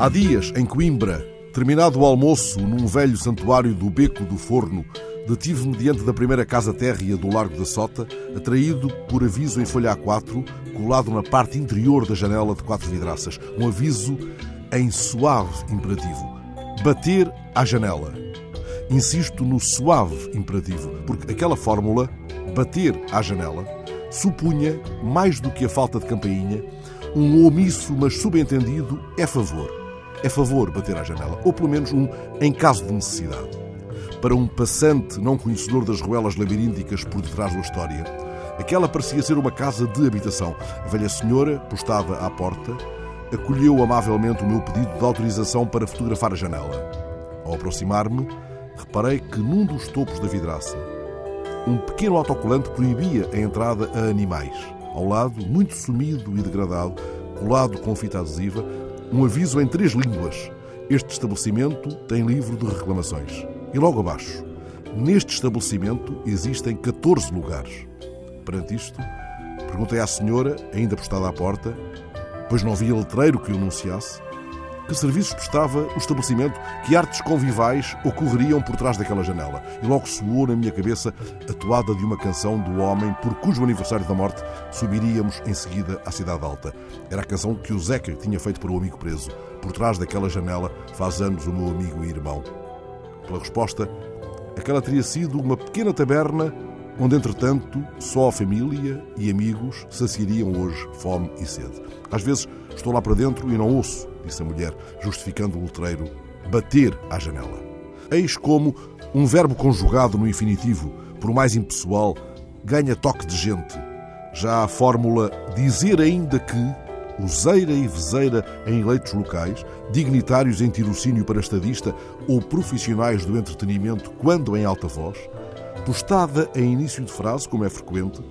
Há dias, em Coimbra, terminado o almoço num velho santuário do Beco do Forno, detive-me diante da primeira casa térrea do Largo da Sota, atraído por aviso em folha A4, colado na parte interior da janela de quatro vidraças. Um aviso em suave imperativo. Bater à janela. Insisto no suave imperativo, porque aquela fórmula, bater à janela, supunha, mais do que a falta de campainha, um omisso, mas subentendido, é favor. É favor bater à janela, ou pelo menos um em caso de necessidade. Para um passante não conhecedor das ruelas labirínticas por detrás da história, aquela parecia ser uma casa de habitação. A velha senhora, postada à porta, acolheu amavelmente o meu pedido de autorização para fotografar a janela. Ao aproximar-me, reparei que num dos topos da vidraça, um pequeno autocolante proibia a entrada a animais. Ao lado, muito sumido e degradado, colado com fita adesiva, um aviso em três línguas. Este estabelecimento tem livro de reclamações. E logo abaixo, neste estabelecimento existem 14 lugares. Perante isto, perguntei à senhora, ainda postada à porta, pois não havia letreiro que o anunciasse, que serviços prestava o estabelecimento, que artes convivais ocorreriam por trás daquela janela. E logo soou na minha cabeça a toada de uma canção do homem por cujo aniversário da morte subiríamos em seguida à Cidade Alta. Era a canção que o Zeca tinha feito para o amigo preso. Por trás daquela janela faz anos o meu amigo e irmão. Pela resposta, aquela teria sido uma pequena taberna onde, entretanto, só a família e amigos saciariam hoje fome e sede. Às vezes estou lá para dentro e não ouço, disse a mulher, justificando o letreiro, bater à janela. Eis como um verbo conjugado no infinitivo, por mais impessoal, ganha toque de gente. Já a fórmula dizer ainda que, useira e vezeira em eleitos locais, dignitários em tirocínio para estadista ou profissionais do entretenimento quando em alta voz, postada em início de frase, como é frequente,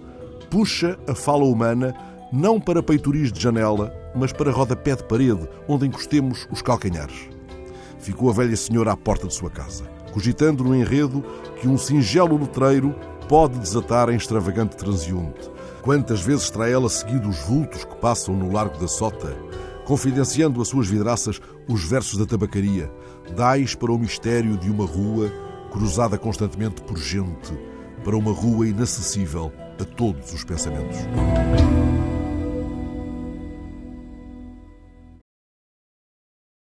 puxa a fala humana não para peitoris de janela, mas para rodapé de parede, onde encostemos os calcanhares. Ficou a velha senhora à porta de sua casa, cogitando no enredo que um singelo letreiro pode desatar em extravagante transeunte. Quantas vezes terá ela seguido os vultos que passam no largo da Sota, confidenciando às suas vidraças os versos da tabacaria, dais para o mistério de uma rua cruzada constantemente por gente, para uma rua inacessível a todos os pensamentos.